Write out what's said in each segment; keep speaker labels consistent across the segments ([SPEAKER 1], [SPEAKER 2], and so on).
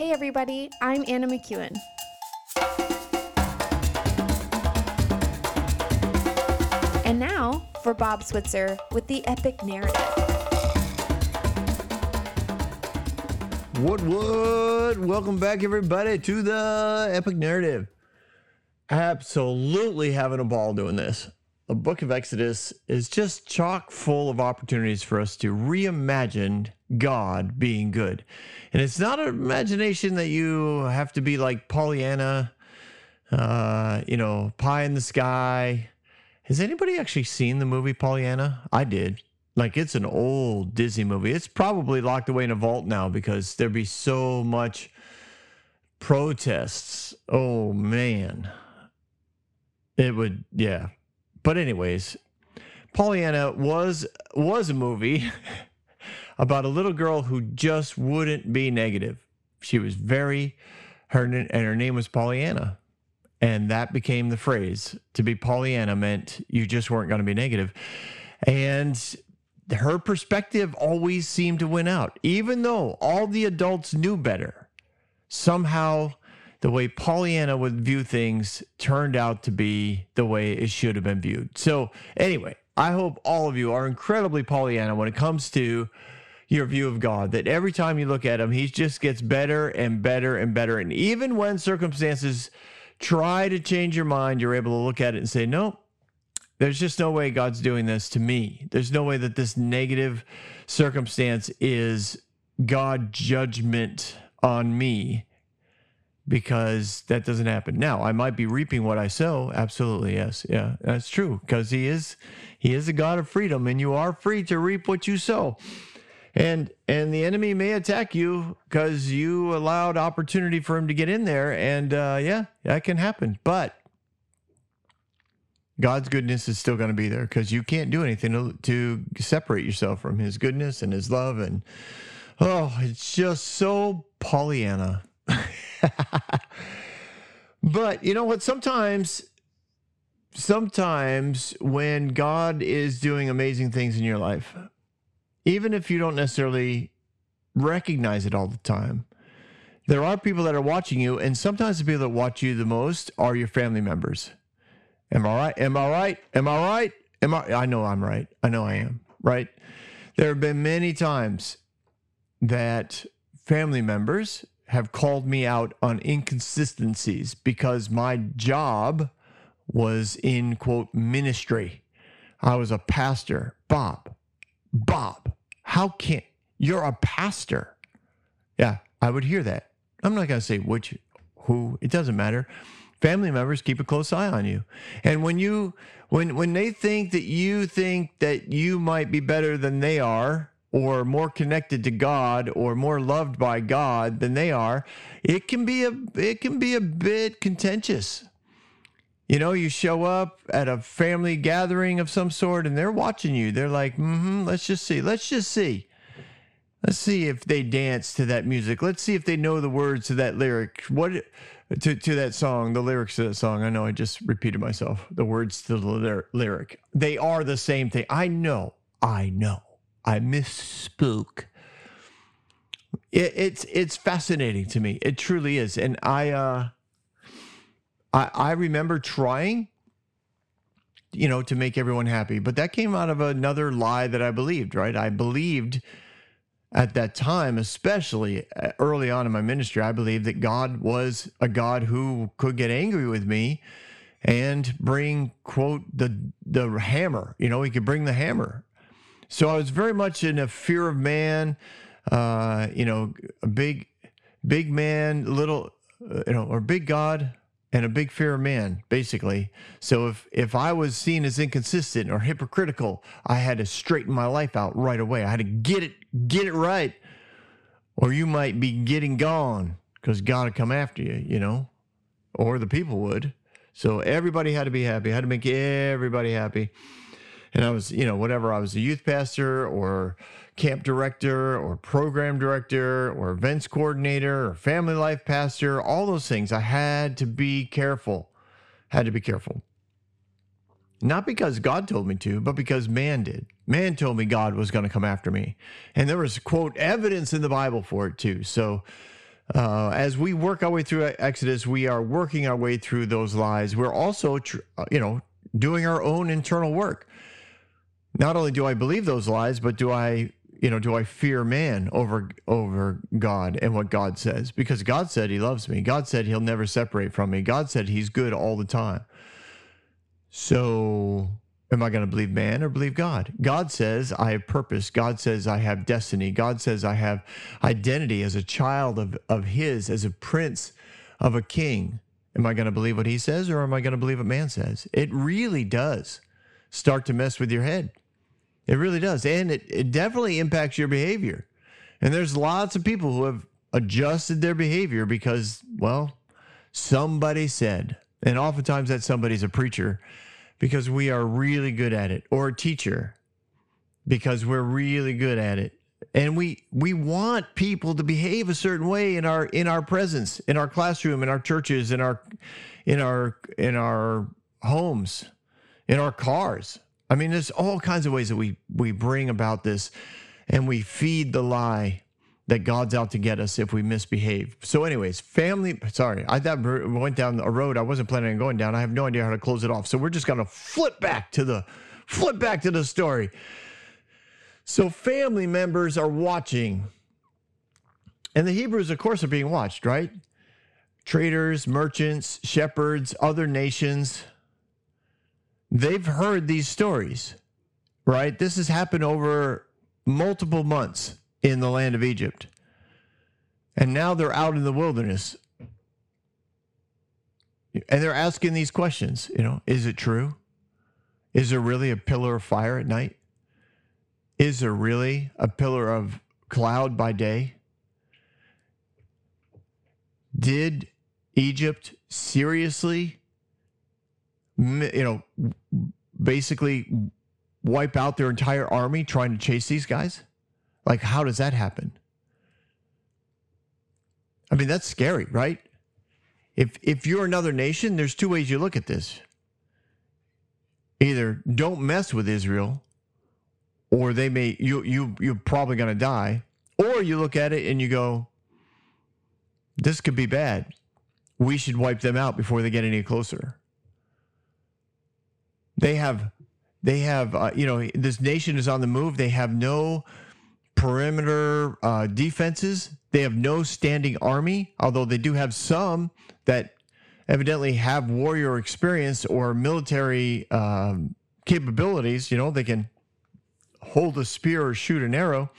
[SPEAKER 1] Hey, everybody, I'm Anna McEwen. And now for Bob Switzer with the epic narrative.
[SPEAKER 2] What what? Welcome back everybody to the epic narrative. Absolutely having a ball doing this. The book of Exodus is just chock full of opportunities for us to reimagine God being good. And it's not an imagination that you have to be like Pollyanna, uh, you know, pie in the sky. Has anybody actually seen the movie Pollyanna? I did. Like it's an old Disney movie. It's probably locked away in a vault now because there'd be so much protests. Oh man. It would yeah. But anyways, Pollyanna was was a movie about a little girl who just wouldn't be negative. She was very her and her name was Pollyanna. And that became the phrase. To be Pollyanna meant you just weren't going to be negative. And her perspective always seemed to win out, even though all the adults knew better. Somehow, the way Pollyanna would view things turned out to be the way it should have been viewed. So, anyway, I hope all of you are incredibly Pollyanna when it comes to your view of God, that every time you look at him, he just gets better and better and better. And even when circumstances try to change your mind, you're able to look at it and say, no, there's just no way God's doing this to me. There's no way that this negative circumstance is God judgment on me because that doesn't happen. Now, I might be reaping what I sow. Absolutely. Yes. Yeah, that's true because he is he is a God of freedom and you are free to reap what you sow. And and the enemy may attack you because you allowed opportunity for him to get in there and uh yeah, that can happen. But God's goodness is still going to be there because you can't do anything to, to separate yourself from His goodness and His love. And oh, it's just so Pollyanna. but you know what? Sometimes, sometimes when God is doing amazing things in your life, even if you don't necessarily recognize it all the time, there are people that are watching you. And sometimes the people that watch you the most are your family members. Am I right? Am I right? Am I right? Am I? I know I'm right. I know I am right. There have been many times that family members have called me out on inconsistencies because my job was in quote ministry. I was a pastor. Bob, Bob, how can you're a pastor? Yeah, I would hear that. I'm not going to say which, who, it doesn't matter family members keep a close eye on you. And when you when when they think that you think that you might be better than they are or more connected to God or more loved by God than they are, it can be a it can be a bit contentious. You know, you show up at a family gathering of some sort and they're watching you. They're like, mm-hmm, let's just see. Let's just see. Let's see if they dance to that music. Let's see if they know the words to that lyric. What to, to that song, the lyrics to that song. I know I just repeated myself. The words to the lyric. They are the same thing. I know. I know. I misspoke. It, it's it's fascinating to me. It truly is. And I uh I I remember trying you know to make everyone happy, but that came out of another lie that I believed, right? I believed at that time, especially uh, early on in my ministry, I believed that God was a God who could get angry with me and bring quote the the hammer. You know, he could bring the hammer. So I was very much in a fear of man. Uh, you know, a big, big man, little, uh, you know, or big God, and a big fear of man, basically. So if if I was seen as inconsistent or hypocritical, I had to straighten my life out right away. I had to get it get it right, or you might be getting gone because God would come after you, you know, or the people would. So everybody had to be happy. Had to make everybody happy. And I was, you know, whatever I was a youth pastor or camp director or program director or events coordinator or family life pastor, all those things. I had to be careful. Had to be careful. Not because God told me to, but because man did. Man told me God was going to come after me. And there was, quote, evidence in the Bible for it too. So uh, as we work our way through Exodus, we are working our way through those lies. We're also, tr- uh, you know, doing our own internal work. Not only do I believe those lies, but do I, you know, do I fear man over over God and what God says? Because God said He loves me. God said He'll never separate from me. God said He's good all the time. So Am I going to believe man or believe God? God says I have purpose. God says I have destiny. God says I have identity as a child of, of His, as a prince of a king. Am I going to believe what He says or am I going to believe what man says? It really does start to mess with your head. It really does. And it, it definitely impacts your behavior. And there's lots of people who have adjusted their behavior because, well, somebody said. And oftentimes that somebody's a preacher because we are really good at it or a teacher because we're really good at it and we we want people to behave a certain way in our in our presence in our classroom in our churches in our in our in our homes in our cars i mean there's all kinds of ways that we we bring about this and we feed the lie that God's out to get us if we misbehave. So, anyways, family. Sorry, I thought went down a road I wasn't planning on going down. I have no idea how to close it off. So we're just gonna flip back to the flip back to the story. So family members are watching, and the Hebrews, of course, are being watched, right? Traders, merchants, shepherds, other nations. They've heard these stories, right? This has happened over multiple months in the land of Egypt. And now they're out in the wilderness. And they're asking these questions, you know, is it true? Is there really a pillar of fire at night? Is there really a pillar of cloud by day? Did Egypt seriously, you know, basically wipe out their entire army trying to chase these guys? Like, how does that happen? I mean, that's scary, right? If if you're another nation, there's two ways you look at this. Either don't mess with Israel, or they may you you you're probably gonna die, or you look at it and you go, this could be bad. We should wipe them out before they get any closer. They have they have uh, you know this nation is on the move. They have no perimeter uh, defenses. They have no standing army, although they do have some that evidently have warrior experience or military um, capabilities. You know, they can hold a spear or shoot an arrow.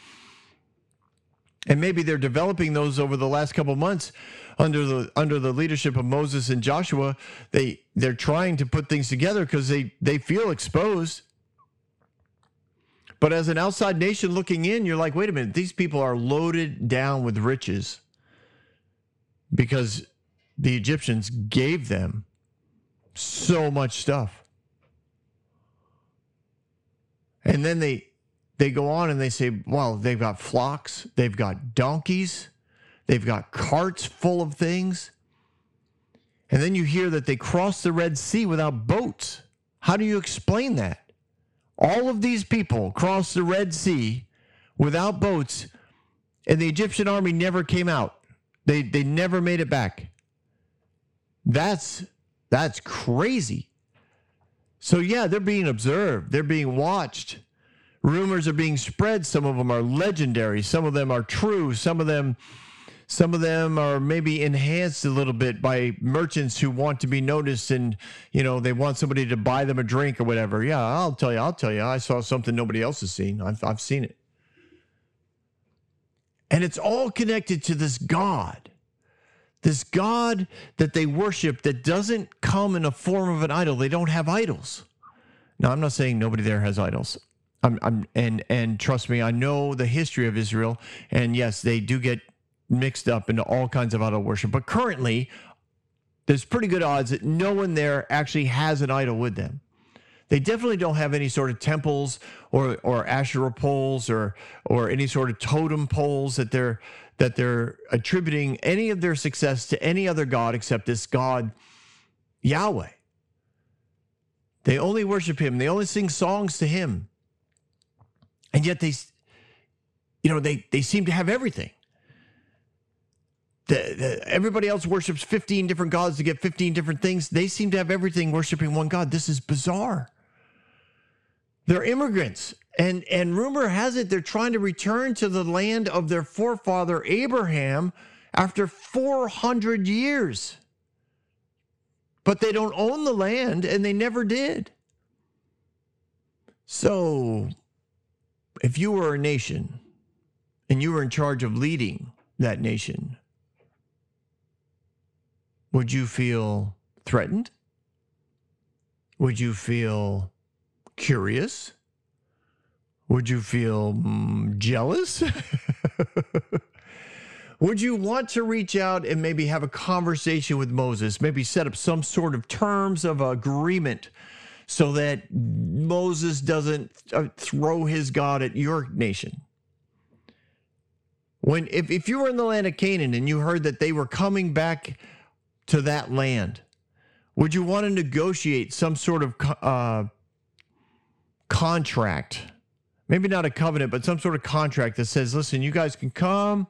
[SPEAKER 2] And maybe they're developing those over the last couple months under the under the leadership of Moses and Joshua. They they're trying to put things together because they they feel exposed but as an outside nation looking in, you're like, wait a minute, these people are loaded down with riches because the Egyptians gave them so much stuff. And then they they go on and they say, well, they've got flocks, they've got donkeys, they've got carts full of things. And then you hear that they crossed the Red Sea without boats. How do you explain that? All of these people crossed the Red Sea without boats, and the Egyptian army never came out. They they never made it back. That's that's crazy. So yeah, they're being observed. They're being watched. Rumors are being spread. Some of them are legendary. Some of them are true. Some of them some of them are maybe enhanced a little bit by merchants who want to be noticed and, you know, they want somebody to buy them a drink or whatever. Yeah, I'll tell you, I'll tell you. I saw something nobody else has seen. I've, I've seen it. And it's all connected to this God, this God that they worship that doesn't come in a form of an idol. They don't have idols. Now, I'm not saying nobody there has idols. I'm, I'm, and and trust me, I know the history of Israel, and yes, they do get mixed up into all kinds of idol worship. But currently, there's pretty good odds that no one there actually has an idol with them. They definitely don't have any sort of temples or or Asherah poles or or any sort of totem poles that they're that they're attributing any of their success to any other god except this God Yahweh. They only worship him. They only sing songs to him. And yet they you know they they seem to have everything. The, everybody else worships 15 different gods to get 15 different things. They seem to have everything worshiping one God. This is bizarre. They're immigrants. And, and rumor has it they're trying to return to the land of their forefather Abraham after 400 years. But they don't own the land and they never did. So, if you were a nation and you were in charge of leading that nation, would you feel threatened? Would you feel curious? Would you feel mm, jealous? Would you want to reach out and maybe have a conversation with Moses, maybe set up some sort of terms of agreement so that Moses doesn't uh, throw his God at your nation? When if, if you were in the land of Canaan and you heard that they were coming back to that land, would you want to negotiate some sort of uh, contract? Maybe not a covenant, but some sort of contract that says, listen, you guys can come,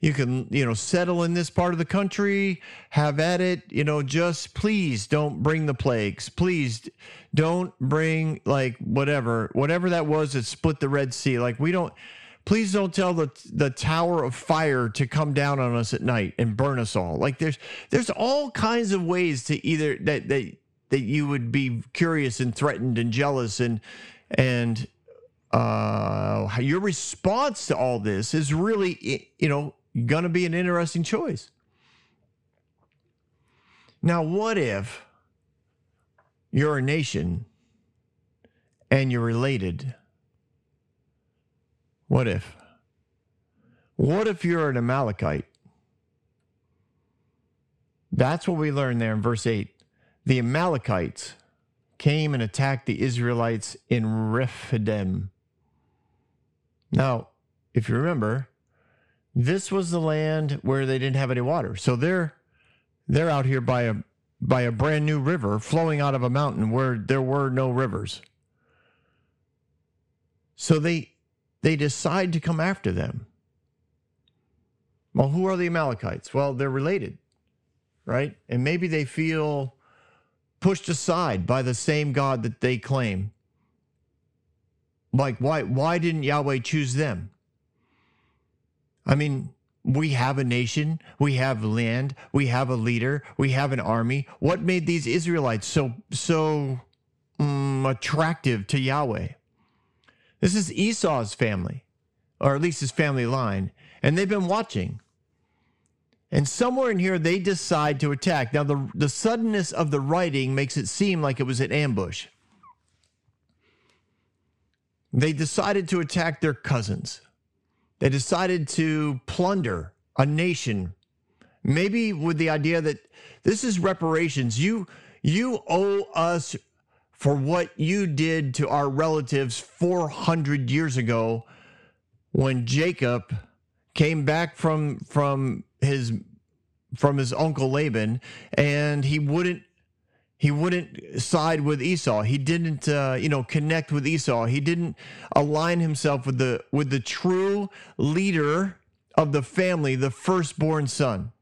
[SPEAKER 2] you can, you know, settle in this part of the country, have at it, you know, just please don't bring the plagues. Please don't bring like whatever, whatever that was that split the Red Sea. Like we don't please don't tell the the tower of fire to come down on us at night and burn us all. Like there's there's all kinds of ways to either that that that you would be curious and threatened and jealous and and uh, your response to all this is really you know going to be an interesting choice. Now, what if you're a nation and you're related? What if? What if you're an Amalekite? That's what we learn there in verse 8. The Amalekites came and attacked the Israelites in Rephidim. Now, if you remember, this was the land where they didn't have any water. So they're they're out here by a by a brand new river flowing out of a mountain where there were no rivers. So they they decide to come after them. Well, who are the Amalekites? Well, they're related, right? And maybe they feel pushed aside by the same God that they claim. Like, why, why didn't Yahweh choose them? I mean, we have a nation, we have land, we have a leader, we have an army. What made these Israelites so so um, attractive to Yahweh? This is Esau's family, or at least his family line, and they've been watching. And somewhere in here, they decide to attack. Now, the, the suddenness of the writing makes it seem like it was an ambush. They decided to attack their cousins. They decided to plunder a nation, maybe with the idea that this is reparations. You you owe us for what you did to our relatives 400 years ago when Jacob came back from from his from his uncle Laban and he wouldn't he wouldn't side with Esau. He didn't uh, you know connect with Esau. He didn't align himself with the with the true leader of the family, the firstborn son.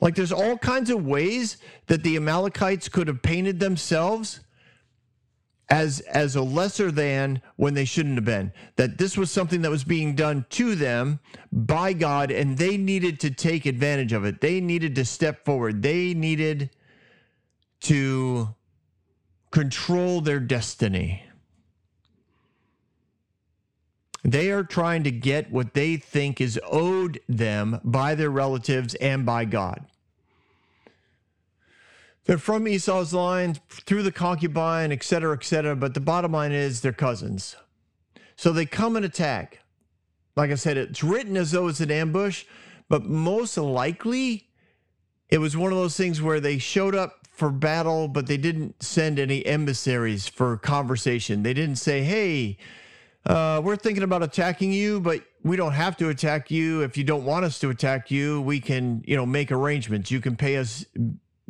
[SPEAKER 2] Like there's all kinds of ways that the Amalekites could have painted themselves as as a lesser than when they shouldn't have been. That this was something that was being done to them by God and they needed to take advantage of it. They needed to step forward. They needed to control their destiny. They are trying to get what they think is owed them by their relatives and by God they're from Esau's line through the concubine, et cetera, et cetera. But the bottom line is they're cousins. So they come and attack. Like I said, it's written as though it's an ambush, but most likely it was one of those things where they showed up for battle, but they didn't send any emissaries for conversation. They didn't say, hey, uh, we're thinking about attacking you, but we don't have to attack you. If you don't want us to attack you, we can, you know, make arrangements. You can pay us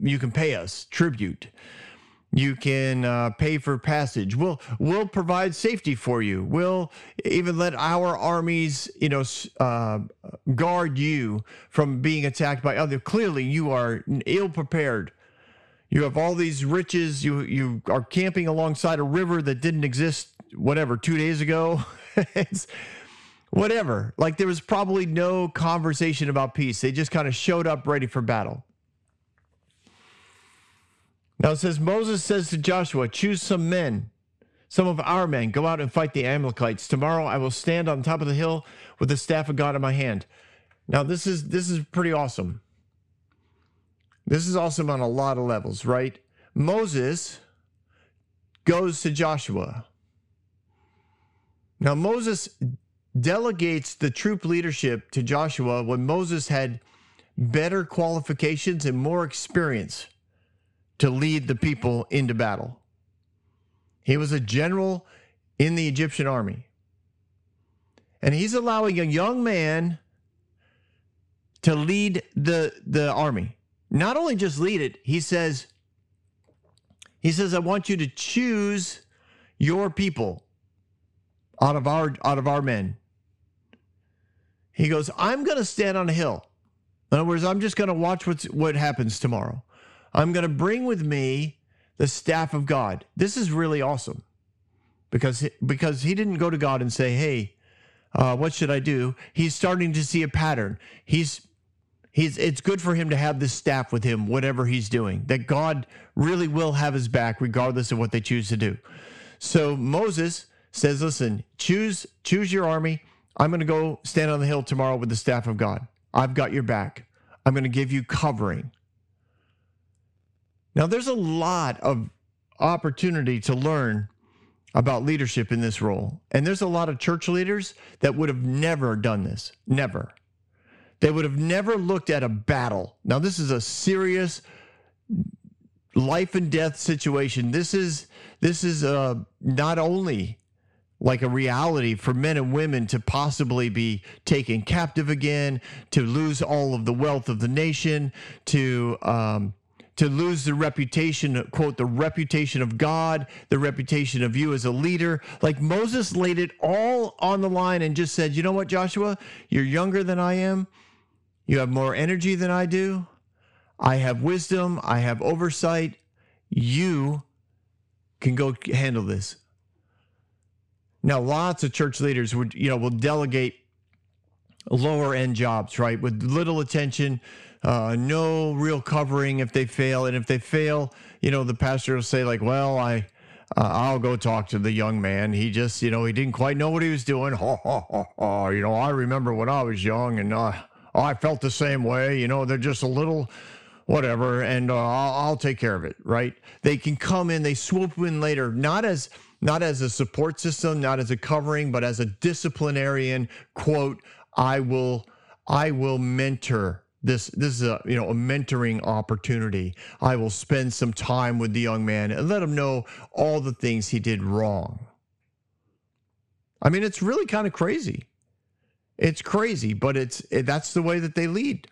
[SPEAKER 2] you can pay us tribute. You can uh, pay for passage. We'll we'll provide safety for you. We'll even let our armies, you know, uh, guard you from being attacked by other. Clearly, you are ill prepared. You have all these riches. You you are camping alongside a river that didn't exist. Whatever, two days ago. it's whatever. Like there was probably no conversation about peace. They just kind of showed up ready for battle. Now it says Moses says to Joshua, Choose some men, some of our men, go out and fight the Amalekites. Tomorrow I will stand on top of the hill with the staff of God in my hand. Now this is this is pretty awesome. This is awesome on a lot of levels, right? Moses goes to Joshua. Now Moses delegates the troop leadership to Joshua when Moses had better qualifications and more experience to lead the people into battle. He was a general in the Egyptian army. And he's allowing a young man to lead the, the army. Not only just lead it, he says, he says, I want you to choose your people out of our out of our men. He goes, I'm gonna stand on a hill. In other words, I'm just gonna watch what's what happens tomorrow. I'm going to bring with me the staff of God. This is really awesome because because he didn't go to God and say, "Hey, uh, what should I do?" He's starting to see a pattern. He's he's it's good for him to have this staff with him, whatever he's doing. That God really will have his back, regardless of what they choose to do. So Moses says, "Listen, choose choose your army. I'm going to go stand on the hill tomorrow with the staff of God. I've got your back. I'm going to give you covering." Now, there's a lot of opportunity to learn about leadership in this role. And there's a lot of church leaders that would have never done this. Never. They would have never looked at a battle. Now, this is a serious life and death situation. This is this is uh, not only like a reality for men and women to possibly be taken captive again, to lose all of the wealth of the nation, to um, to lose the reputation, quote, the reputation of God, the reputation of you as a leader. Like Moses laid it all on the line and just said, you know what, Joshua, you're younger than I am. You have more energy than I do. I have wisdom. I have oversight. You can go handle this. Now, lots of church leaders would, you know, will delegate lower end jobs, right, with little attention uh, no real covering if they fail. And if they fail, you know, the pastor will say, like, well, I. Uh, I'll go talk to the young man. He just, you know, he didn't quite know what he was doing. You know, I remember when I was young and uh, I felt the same way. You know, they're just a little whatever, and uh, I'll, I'll take care of it, right? They can come in, they swoop in later, not as not as a support system, not as a covering, but as a disciplinarian. Quote: I will, I will mentor this this is a you know a mentoring opportunity. I will spend some time with the young man and let him know all the things he did wrong. I mean it's really kind of crazy. It's crazy but it's it, that's the way that they lead.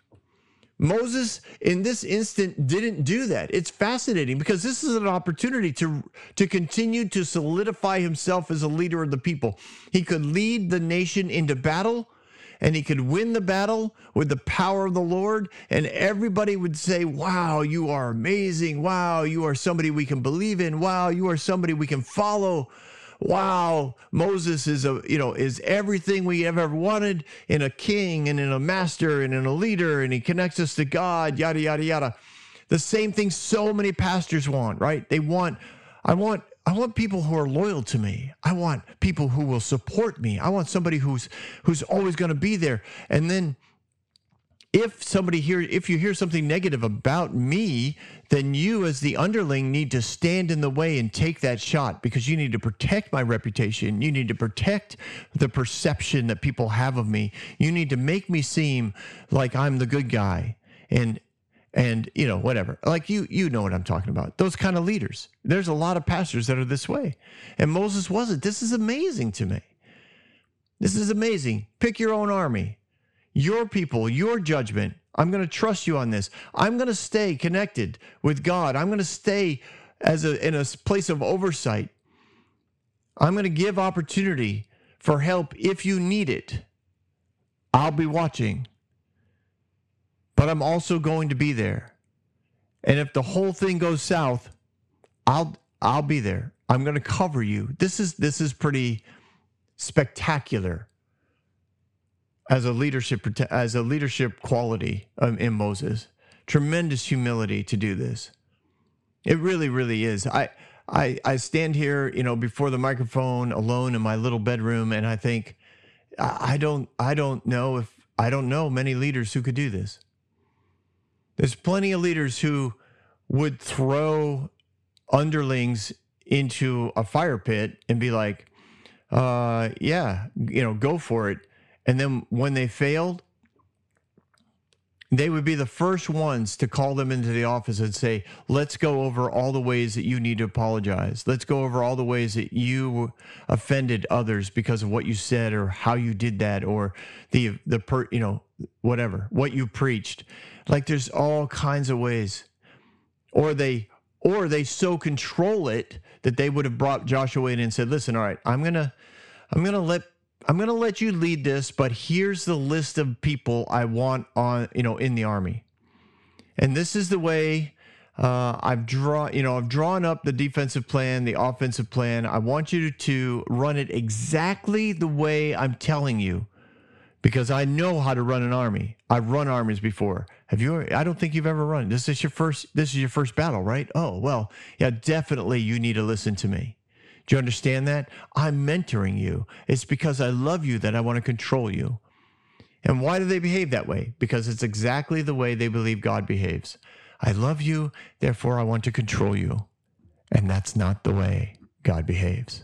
[SPEAKER 2] Moses in this instant didn't do that. It's fascinating because this is an opportunity to to continue to solidify himself as a leader of the people. He could lead the nation into battle and he could win the battle with the power of the Lord, and everybody would say, Wow, you are amazing. Wow, you are somebody we can believe in. Wow, you are somebody we can follow. Wow, Moses is a you know is everything we have ever wanted in a king and in a master and in a leader, and he connects us to God, yada yada yada. The same thing so many pastors want, right? They want, I want I want people who are loyal to me. I want people who will support me. I want somebody who's who's always going to be there. And then if somebody hear if you hear something negative about me, then you as the underling need to stand in the way and take that shot because you need to protect my reputation. You need to protect the perception that people have of me. You need to make me seem like I'm the good guy. And and you know whatever. Like you you know what i'm talking about. Those kind of leaders. There's a lot of pastors that are this way. And moses wasn't. This is amazing to me. This is amazing. Pick your own army. Your people your judgment. I'm going to trust you on this. I'm going to stay connected with god. I'm going to stay as a in a place of oversight. I'm going to give opportunity for help if you need it. I'll be watching. But I'm also going to be there. And if the whole thing goes south, I'll I'll be there. I'm going to cover you. This is this is pretty spectacular as a leadership as a leadership quality um, in Moses. Tremendous humility to do this. It really, really is. I, I, I stand here, you know, before the microphone alone in my little bedroom, and I think, I don't, I don't know if I don't know many leaders who could do this. There's plenty of leaders who would throw underlings into a fire pit and be like, uh, yeah, you know, go for it. And then when they failed, they would be the first ones to call them into the office and say, let's go over all the ways that you need to apologize. Let's go over all the ways that you offended others because of what you said or how you did that or the, the per, you know, whatever, what you preached. Like there's all kinds of ways. Or they, or they so control it that they would have brought Joshua in and said, listen, all right, I'm going to, I'm going to let I'm going to let you lead this, but here's the list of people I want on, you know, in the army. And this is the way uh, I've drawn, you know, I've drawn up the defensive plan, the offensive plan. I want you to run it exactly the way I'm telling you because I know how to run an army. I've run armies before. Have you? I don't think you've ever run. This is your first. This is your first battle, right? Oh well, yeah. Definitely, you need to listen to me. Do you understand that? I'm mentoring you. It's because I love you that I want to control you. And why do they behave that way? Because it's exactly the way they believe God behaves. I love you, therefore I want to control you. And that's not the way God behaves.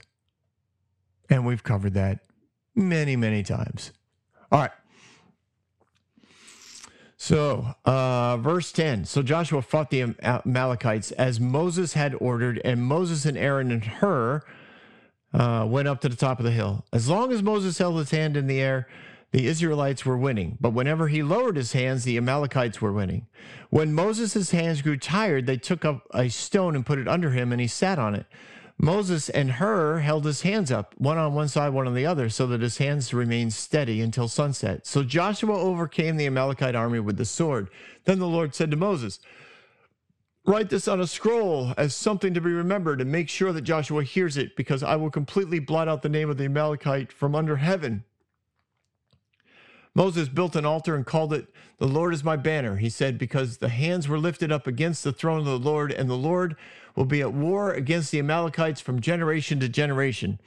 [SPEAKER 2] And we've covered that many, many times. All right. So, uh, verse 10. So Joshua fought the Amalekites as Moses had ordered, and Moses and Aaron and Hur uh, went up to the top of the hill. As long as Moses held his hand in the air, the Israelites were winning. But whenever he lowered his hands, the Amalekites were winning. When Moses' hands grew tired, they took up a stone and put it under him, and he sat on it. Moses and Hur held his hands up, one on one side, one on the other, so that his hands remained steady until sunset. So Joshua overcame the Amalekite army with the sword. Then the Lord said to Moses, Write this on a scroll as something to be remembered and make sure that Joshua hears it, because I will completely blot out the name of the Amalekite from under heaven. Moses built an altar and called it, The Lord is my banner. He said, Because the hands were lifted up against the throne of the Lord, and the Lord will be at war against the Amalekites from generation to generation.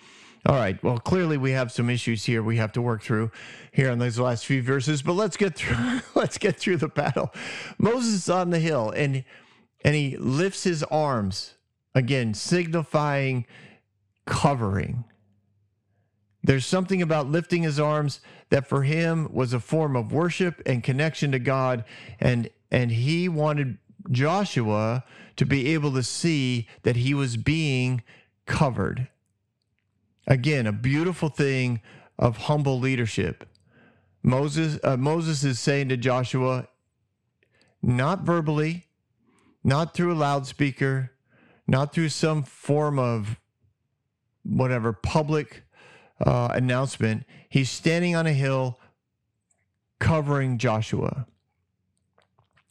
[SPEAKER 2] All right. Well, clearly we have some issues here we have to work through here on these last few verses, but let's get through let's get through the battle. Moses on the hill and and he lifts his arms again signifying covering. There's something about lifting his arms that for him was a form of worship and connection to God and and he wanted Joshua to be able to see that he was being covered. Again, a beautiful thing of humble leadership. Moses, uh, Moses is saying to Joshua, not verbally, not through a loudspeaker, not through some form of whatever public uh, announcement. He's standing on a hill covering Joshua.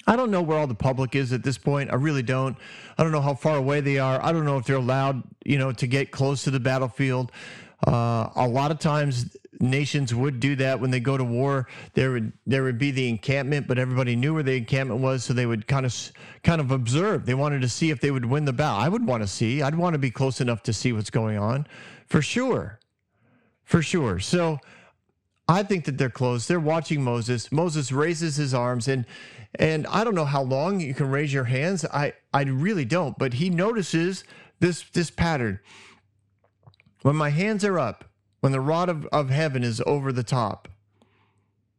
[SPEAKER 2] I don't know where all the public is at this point. I really don't. I don't know how far away they are. I don't know if they're allowed, you know, to get close to the battlefield. Uh, a lot of times, nations would do that when they go to war. There would there would be the encampment, but everybody knew where the encampment was, so they would kind of kind of observe. They wanted to see if they would win the battle. I would want to see. I'd want to be close enough to see what's going on, for sure, for sure. So. I think that they're close. They're watching Moses. Moses raises his arms and and I don't know how long you can raise your hands. I, I really don't, but he notices this, this pattern. When my hands are up, when the rod of, of heaven is over the top,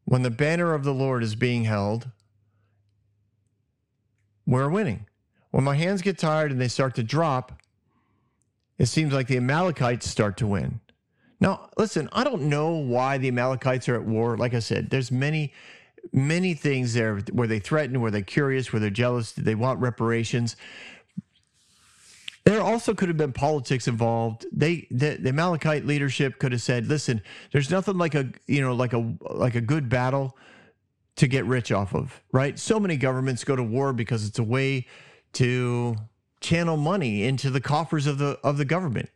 [SPEAKER 2] when the banner of the Lord is being held, we're winning. When my hands get tired and they start to drop, it seems like the Amalekites start to win. Now, listen, I don't know why the Amalekites are at war. Like I said, there's many many things there Were they threatened? Were they're curious, Were they jealous? Did they want reparations. there also could have been politics involved. They the, the Amalekite leadership could have said, "Listen, there's nothing like a you know like a like a good battle to get rich off of, right? So many governments go to war because it's a way to channel money into the coffers of the of the government.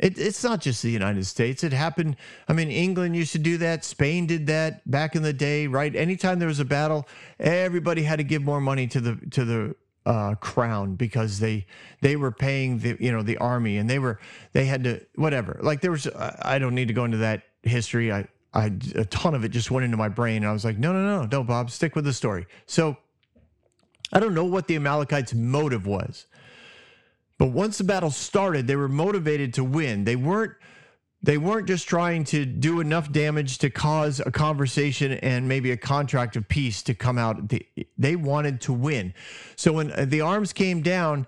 [SPEAKER 2] It, it's not just the United States. It happened. I mean, England used to do that. Spain did that back in the day, right? Anytime there was a battle, everybody had to give more money to the to the uh, crown because they they were paying the you know the army and they were they had to whatever. Like there was. I don't need to go into that history. I I a ton of it just went into my brain. And I was like, no, no, no, no, Bob, stick with the story. So I don't know what the Amalekites' motive was. But once the battle started, they were motivated to win. They weren't they weren't just trying to do enough damage to cause a conversation and maybe a contract of peace to come out. They, wanted to win. So when uh, the arms came down,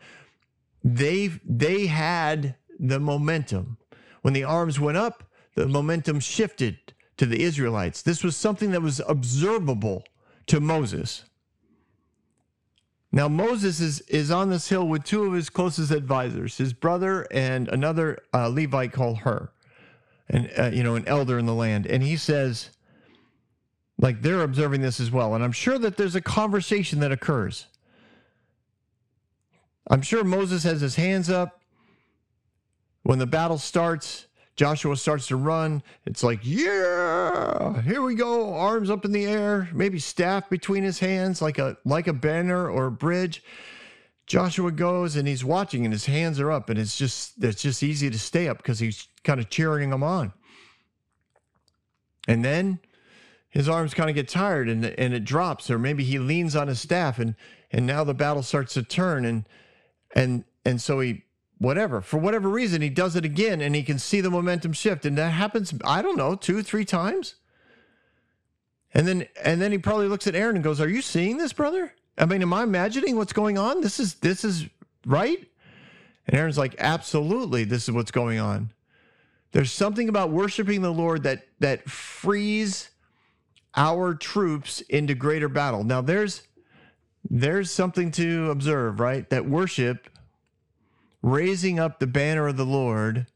[SPEAKER 2] they they had the momentum. When the arms went up, the momentum shifted to the Israelites. This was something that was observable to Moses. Now Moses is is on this hill with two of his closest advisors, his brother and another uh, Levite called Hur, and uh, you know an elder in the land. And he says, like they're observing this as well. And I'm sure that there's a conversation that occurs. I'm sure Moses has his hands up when the battle starts. Joshua starts to run. It's like, yeah, here we go. Arms up in the air, maybe staff between his hands, like a like a banner or a bridge. Joshua goes and he's watching, and his hands are up, and it's just it's just easy to stay up because he's kind of cheering them on. And then his arms kind of get tired, and and it drops, or maybe he leans on his staff, and and now the battle starts to turn, and and and so he whatever. For whatever reason he does it again and he can see the momentum shift. And that happens i don't know two three times. And then and then he probably looks at aaron and goes are you seeing this brother? I mean am i imagining what's going on? This is this is right? And aaron's like absolutely this is what's going on. There's something about worshiping the lord that that frees our troops into greater battle. Now there's there's something to observe right? That worship raising up the banner of the Lord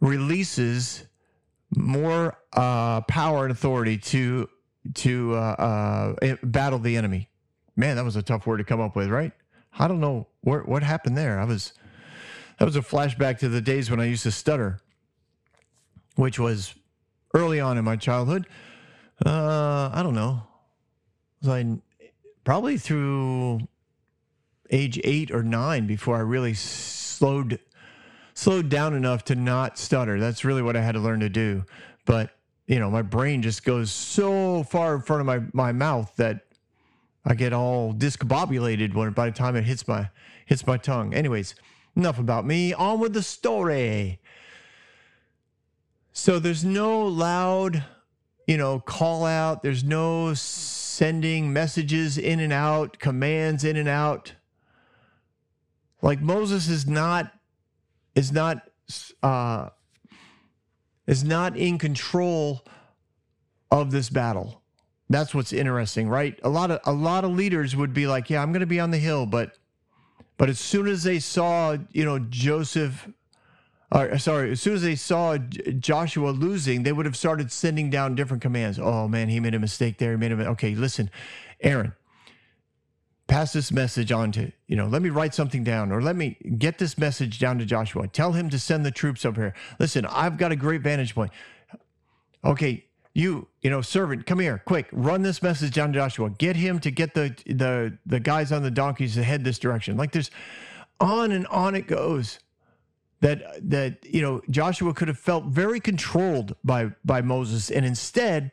[SPEAKER 2] releases more uh, power and authority to to uh, uh, battle the enemy. Man, that was a tough word to come up with, right? I don't know what what happened there. I was that was a flashback to the days when I used to stutter, which was early on in my childhood. Uh, I don't know. Was I probably through age eight or nine before I really slowed slowed down enough to not stutter. That's really what I had to learn to do. But you know, my brain just goes so far in front of my my mouth that I get all discombobulated when by the time it hits my hits my tongue. Anyways, enough about me. On with the story. So there's no loud, you know, call out. There's no sending messages in and out, commands in and out. Like Moses is not is not uh, is not in control of this battle. That's what's interesting, right? A lot of a lot of leaders would be like, "Yeah, I'm going to be on the hill," but but as soon as they saw, you know, Joseph or sorry, as soon as they saw Joshua losing, they would have started sending down different commands. Oh man, he made a mistake there. He made a okay. Listen, Aaron, pass this message on to, you know, let me write something down or let me get this message down to Joshua. Tell him to send the troops over here. Listen, I've got a great vantage point. Okay, you, you know, servant, come here, quick, run this message down to Joshua. Get him to get the the the guys on the donkeys to head this direction. Like there's on and on it goes. That that you know Joshua could have felt very controlled by by Moses, and instead,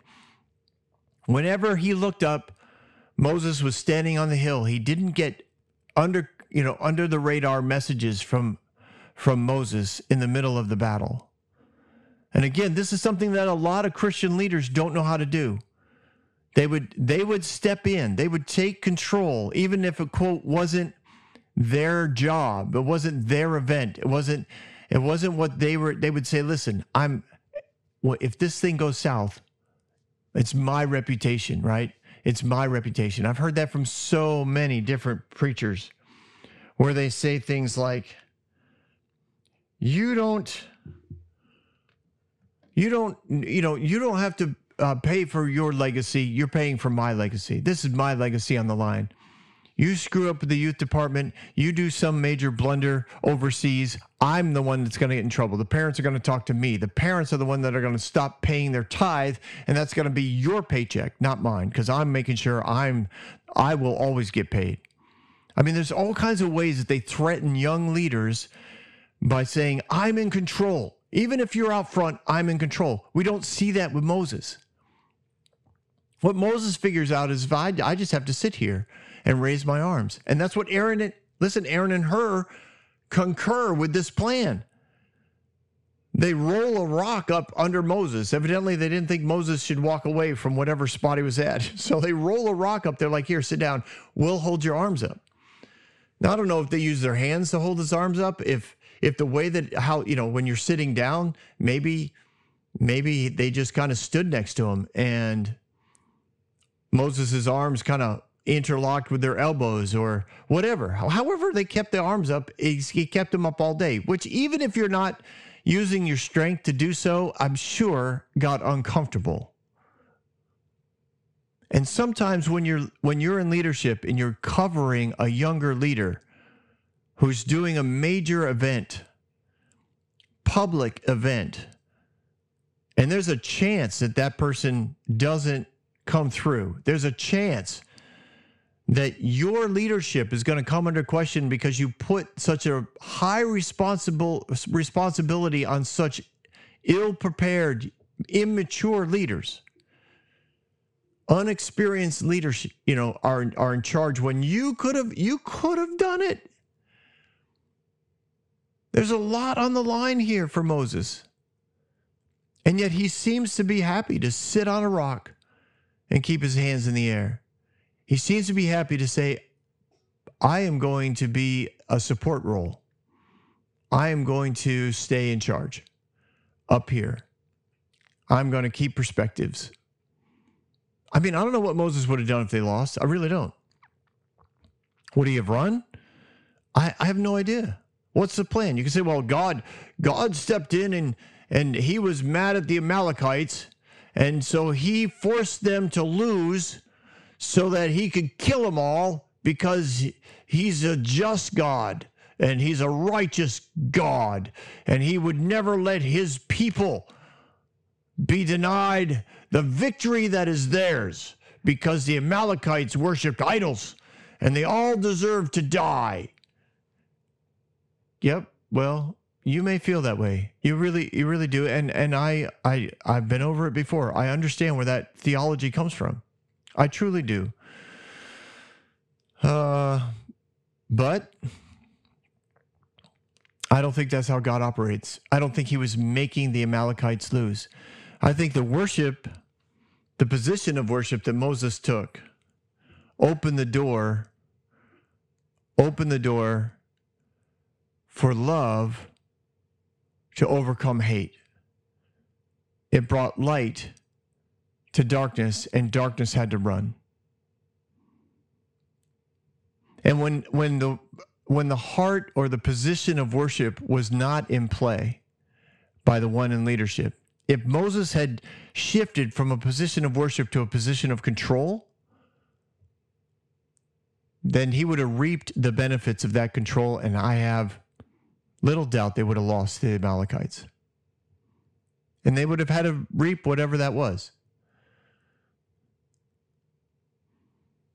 [SPEAKER 2] whenever he looked up Moses was standing on the hill. He didn't get under, you know, under the radar messages from from Moses in the middle of the battle. And again, this is something that a lot of Christian leaders don't know how to do. They would they would step in. They would take control even if a quote wasn't their job. It wasn't their event. It wasn't it wasn't what they were they would say, "Listen, I'm well, if this thing goes south, it's my reputation, right? It's my reputation. I've heard that from so many different preachers where they say things like, you don't, you don't, you know, you don't have to uh, pay for your legacy. You're paying for my legacy. This is my legacy on the line. You screw up with the youth department, you do some major blunder overseas. I'm the one that's going to get in trouble. The parents are going to talk to me. The parents are the one that are going to stop paying their tithe, and that's going to be your paycheck, not mine, because I'm making sure I'm I will always get paid. I mean, there's all kinds of ways that they threaten young leaders by saying, I'm in control. Even if you're out front, I'm in control. We don't see that with Moses. What Moses figures out is if I, I just have to sit here and raise my arms. And that's what Aaron and listen, Aaron and Hur concur with this plan. They roll a rock up under Moses. Evidently, they didn't think Moses should walk away from whatever spot he was at. So they roll a rock up there, like, here, sit down. We'll hold your arms up. Now, I don't know if they use their hands to hold his arms up. If if the way that how you know when you're sitting down, maybe maybe they just kind of stood next to him and Moses's arms kind of interlocked with their elbows or whatever. However, they kept their arms up, he kept them up all day, which even if you're not using your strength to do so, I'm sure got uncomfortable. And sometimes when you're when you're in leadership and you're covering a younger leader who's doing a major event, public event, and there's a chance that that person doesn't come through. There's a chance that your leadership is going to come under question because you put such a high responsible responsibility on such ill-prepared, immature leaders. Unexperienced leadership, you know, are are in charge when you could have you could have done it. There's a lot on the line here for Moses. And yet he seems to be happy to sit on a rock and keep his hands in the air. He seems to be happy to say, I am going to be a support role. I am going to stay in charge up here. I'm going to keep perspectives. I mean, I don't know what Moses would have done if they lost. I really don't. Would he have run? I, I have no idea. What's the plan? You can say, well, God, God stepped in and and he was mad at the Amalekites, and so he forced them to lose so that he could kill them all because he's a just God and he's a righteous God and he would never let his people be denied the victory that is theirs because the Amalekites worshiped idols and they all deserve to die. Yep, well, you may feel that way. You really you really do and and I I I've been over it before. I understand where that theology comes from. I truly do. Uh, but I don't think that's how God operates. I don't think he was making the Amalekites lose. I think the worship, the position of worship that Moses took, opened the door, opened the door for love to overcome hate. It brought light to darkness, and darkness had to run. And when when the when the heart or the position of worship was not in play by the one in leadership, if Moses had shifted from a position of worship to a position of control, then he would have reaped the benefits of that control, and I have little doubt they would have lost the Amalekites. And they would have had to reap whatever that was.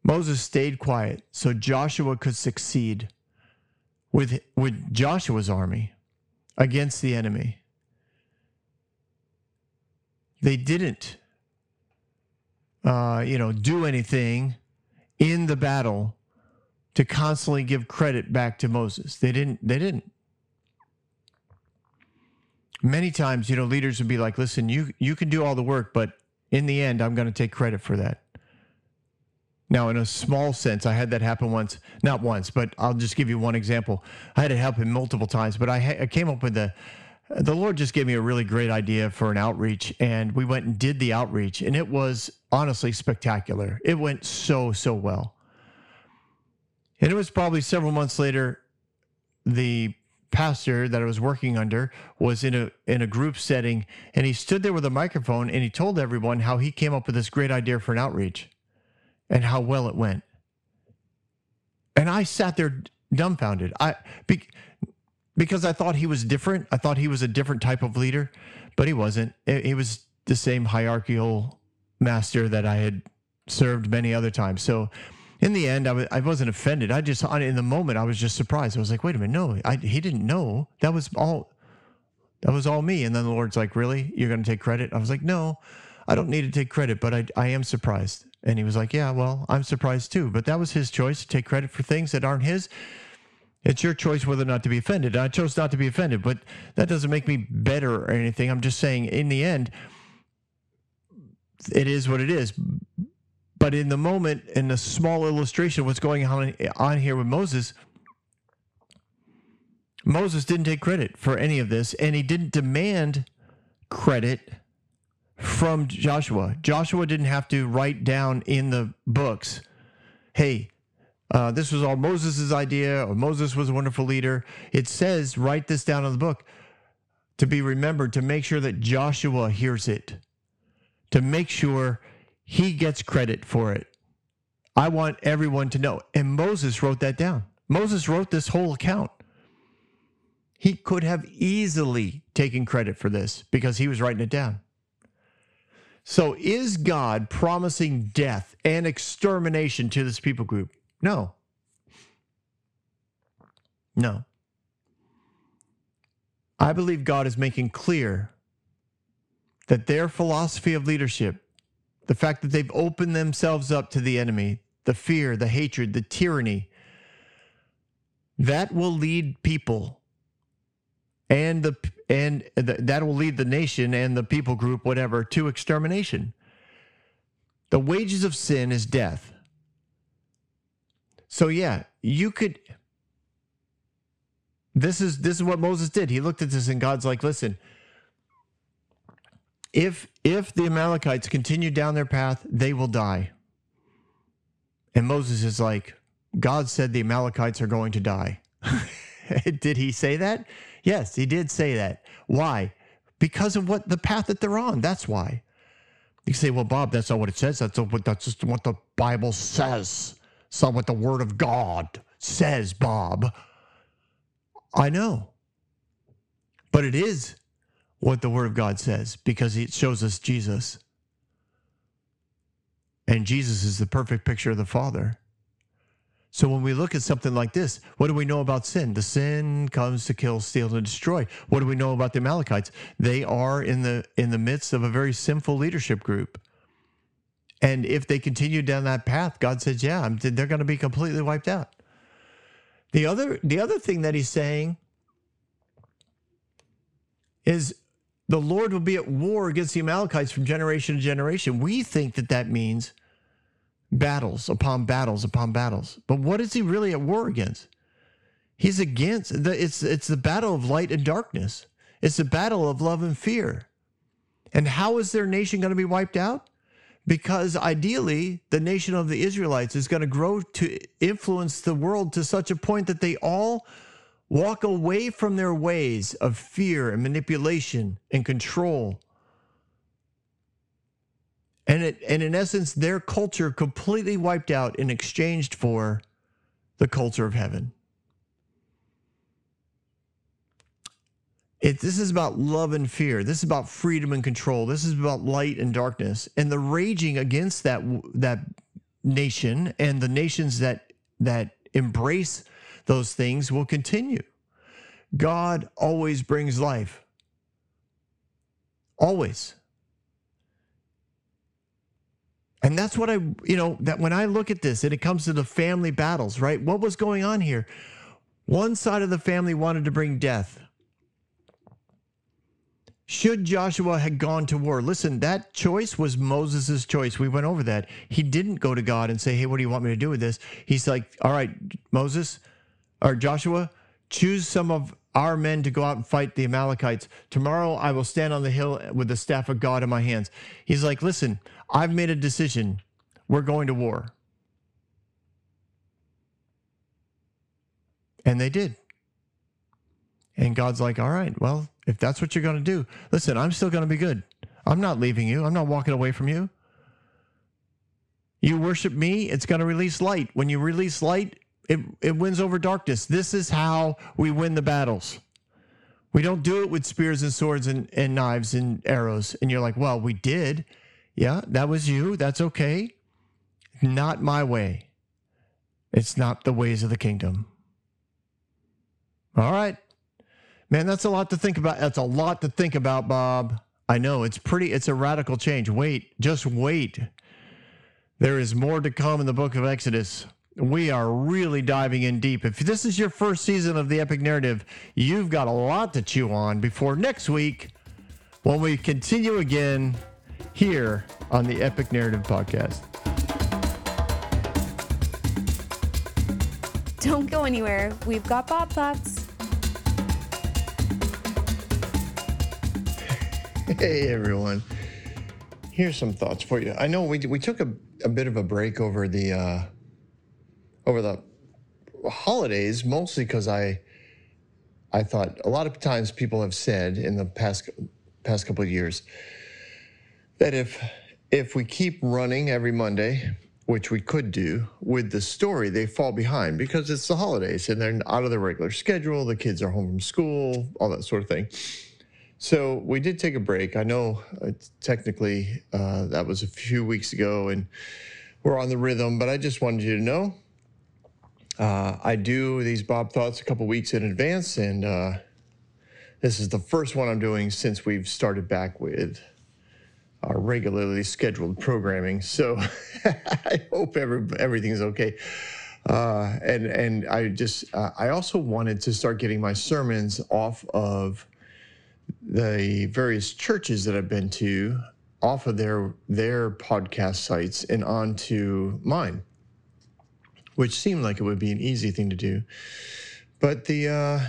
[SPEAKER 2] Moses stayed quiet so Joshua could succeed with, with Joshua's army against the enemy. They didn't, uh, you know, do anything in the battle to constantly give credit back to Moses. They didn't. They didn't. Many times, you know, leaders would be like, "Listen, you you can do all the work, but in the end, I'm going to take credit for that." Now, in a small sense, I had that happen once, not once, but I'll just give you one example. I had it happen multiple times, but I, ha- I came up with the, the Lord just gave me a really great idea for an outreach, and we went and did the outreach, and it was honestly spectacular. It went so, so well. And it was probably several months later, the pastor that I was working under was in a in a group setting and he stood there with a microphone and he told everyone how he came up with this great idea for an outreach and how well it went. And I sat there dumbfounded. I be, because I thought he was different. I thought he was a different type of leader, but he wasn't. He was the same hierarchical master that I had served many other times. So in the end, I w- I wasn't offended. I just, in the moment, I was just surprised. I was like, wait a minute, no, I, he didn't know. That was all, that was all me. And then the Lord's like, really? You're going to take credit? I was like, no, I don't need to take credit, but I, I am surprised. And he was like, yeah, well, I'm surprised too. But that was his choice to take credit for things that aren't his. It's your choice whether or not to be offended. I chose not to be offended, but that doesn't make me better or anything. I'm just saying, in the end, it is what it is. But in the moment, in a small illustration of what's going on, on here with Moses, Moses didn't take credit for any of this, and he didn't demand credit from Joshua. Joshua didn't have to write down in the books, hey, uh, this was all Moses' idea, or Moses was a wonderful leader. It says, write this down in the book to be remembered, to make sure that Joshua hears it, to make sure he gets credit for it. I want everyone to know. And Moses wrote that down. Moses wrote this whole account. He could have easily taken credit for this because he was writing it down. So, is God promising death and extermination to this people group? No. No. I believe God is making clear that their philosophy of leadership, the fact that they've opened themselves up to the enemy, the fear, the hatred, the tyranny, that will lead people and the and that will lead the nation and the people group whatever to extermination. The wages of sin is death. So yeah, you could this is this is what Moses did. He looked at this and God's like, "Listen, if if the Amalekites continue down their path, they will die." And Moses is like, "God said the Amalekites are going to die." did he say that? Yes, he did say that. Why? Because of what the path that they're on. That's why. You say, "Well, Bob, that's not what it says. That's what that's just what the Bible says." It's not what the Word of God says, Bob. I know. But it is what the Word of God says because it shows us Jesus. And Jesus is the perfect picture of the Father. So when we look at something like this, what do we know about sin? The sin comes to kill, steal, and destroy. What do we know about the Amalekites? They are in the in the midst of a very sinful leadership group. And if they continue down that path, God says, yeah, they're going to be completely wiped out. The other, the other thing that he's saying is the Lord will be at war against the Amalekites from generation to generation. We think that that means battles upon battles upon battles. But what is he really at war against? He's against the it's it's the battle of light and darkness. It's the battle of love and fear. And how is their nation going to be wiped out? because ideally the nation of the Israelites is going to grow to influence the world to such a point that they all walk away from their ways of fear and manipulation and control. And, it, and in essence, their culture completely wiped out and exchanged for the culture of heaven. It, this is about love and fear. This is about freedom and control. This is about light and darkness. And the raging against that that nation and the nations that that embrace those things will continue. God always brings life. Always. And that's what I, you know, that when I look at this and it comes to the family battles, right? What was going on here? One side of the family wanted to bring death should Joshua had gone to war? Listen, that choice was Moses' choice. We went over that. He didn't go to God and say, Hey, what do you want me to do with this? He's like, All right, Moses or Joshua, choose some of our men to go out and fight the Amalekites. Tomorrow I will stand on the hill with the staff of God in my hands. He's like, Listen, I've made a decision. We're going to war. And they did. And God's like, all right, well, if that's what you're going to do, listen, I'm still going to be good. I'm not leaving you. I'm not walking away from you. You worship me, it's going to release light. When you release light, it, it wins over darkness. This is how we win the battles. We don't do it with spears and swords and, and knives and arrows. And you're like, well, we did. Yeah, that was you. That's okay. Not my way. It's not the ways of the kingdom. All right. Man, that's a lot to think about. That's a lot to think about, Bob. I know it's pretty, it's a radical change. Wait, just wait. There is more to come in the book of Exodus. We are really diving in deep. If this is your first season of the Epic Narrative, you've got a lot to chew on before next week when we continue again here on the Epic Narrative Podcast.
[SPEAKER 1] Don't go anywhere. We've got Bob thoughts.
[SPEAKER 2] Hey everyone. Here's some thoughts for you. I know we we took a, a bit of a break over the uh, over the holidays, mostly because I I thought a lot of times people have said in the past past couple of years that if if we keep running every Monday, which we could do with the story, they fall behind because it's the holidays and they're out of their regular schedule. The kids are home from school, all that sort of thing. So we did take a break. I know uh, technically uh, that was a few weeks ago and we're on the rhythm, but I just wanted you to know uh, I do these Bob Thoughts a couple weeks in advance, and uh, this is the first one I'm doing since we've started back with our regularly scheduled programming. So I hope every, everything's okay. Uh, and and I just uh, I also wanted to start getting my sermons off of the various churches that I've been to off of their their podcast sites and onto mine, which seemed like it would be an easy thing to do. But the uh,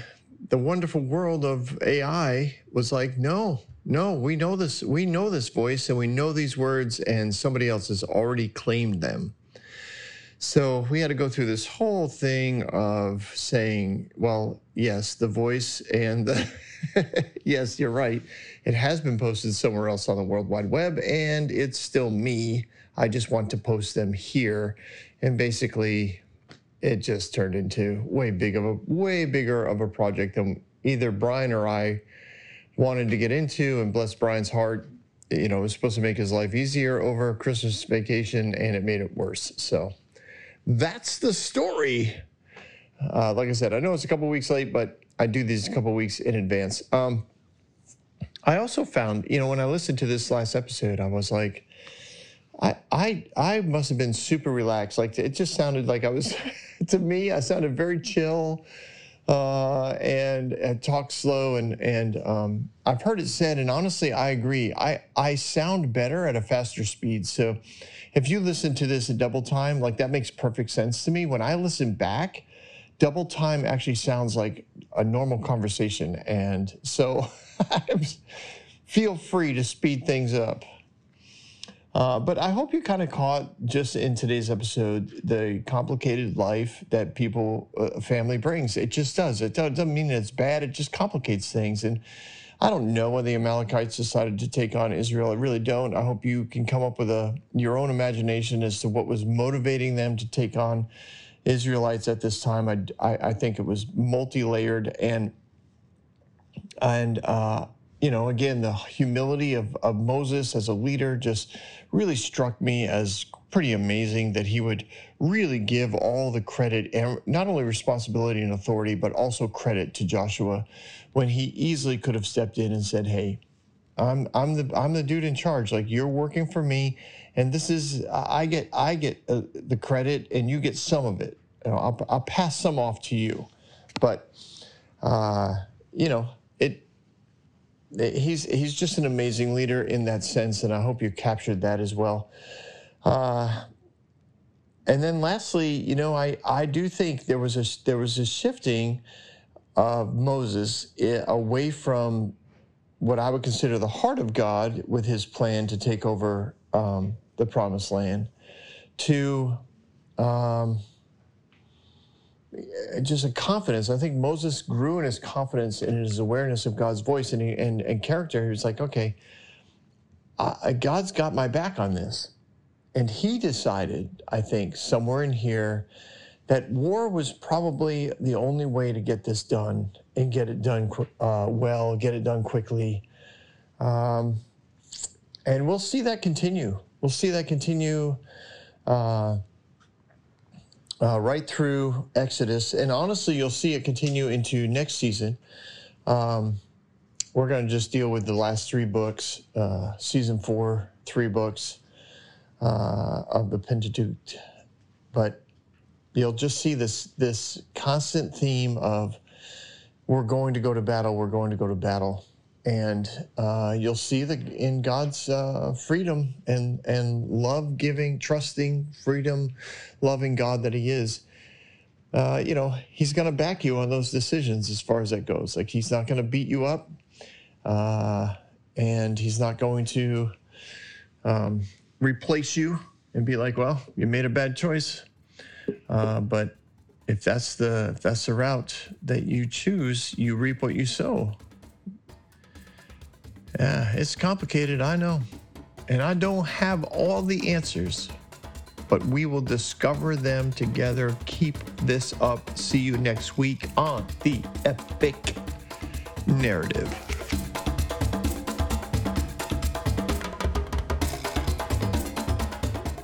[SPEAKER 2] the wonderful world of AI was like, no, no, we know this, we know this voice and we know these words, and somebody else has already claimed them. So we had to go through this whole thing of saying, well, yes, the voice and the yes, you're right. It has been posted somewhere else on the World Wide Web, and it's still me. I just want to post them here. And basically, it just turned into way big of a way bigger of a project than either Brian or I wanted to get into. And bless Brian's heart, you know, it was supposed to make his life easier over Christmas vacation, and it made it worse. So that's the story. Uh, like I said, I know it's a couple weeks late, but I do these a couple weeks in advance. Um, I also found, you know, when I listened to this last episode, I was like, I I I must have been super relaxed. Like it just sounded like I was, to me, I sounded very chill, uh, and, and talk slow, and and um, I've heard it said, and honestly, I agree. I I sound better at a faster speed. So, if you listen to this at double time, like that makes perfect sense to me. When I listen back, double time actually sounds like a normal conversation. And so feel free to speed things up. Uh, but I hope you kind of caught just in today's episode the complicated life that people, uh, family brings. It just does. It doesn't mean it's bad. It just complicates things. And I don't know why the Amalekites decided to take on Israel. I really don't. I hope you can come up with a your own imagination as to what was motivating them to take on Israelites at this time. I, I, I think it was multi-layered and and uh, you know again the humility of, of Moses as a leader just really struck me as pretty amazing that he would really give all the credit and not only responsibility and authority but also credit to Joshua when he easily could have stepped in and said hey I'm I'm the I'm the dude in charge like you're working for me and this is I get I get uh, the credit and you get some of it. You know, I'll, I'll pass some off to you, but uh, you know it, it. He's he's just an amazing leader in that sense, and I hope you captured that as well. Uh, and then lastly, you know, I I do think there was a there was a shifting of Moses eh, away from what I would consider the heart of God with his plan to take over um, the promised land to um, just a confidence. I think Moses grew in his confidence and his awareness of God's voice and and, and character. He was like, okay, God's got my back on this. And he decided, I think, somewhere in here, that war was probably the only way to get this done and get it done uh, well, get it done quickly. Um, and we'll see that continue. We'll see that continue uh, uh, right through Exodus. And honestly, you'll see it continue into next season. Um, we're going to just deal with the last three books, uh, season four, three books uh, of the Pentateuch. But you'll just see this this constant theme of we're going to go to battle, we're going to go to battle, and uh, you'll see the in God's uh, freedom and and love giving, trusting, freedom, loving God that He is. Uh, you know, He's going to back you on those decisions as far as that goes. Like He's not going to beat you up, uh, and He's not going to um, replace you and be like, "Well, you made a bad choice." Uh, but if that's the if that's the route that you choose, you reap what you sow. Yeah, it's complicated, I know. And I don't have all the answers, but we will discover them together. Keep this up. See you next week on the Epic Narrative.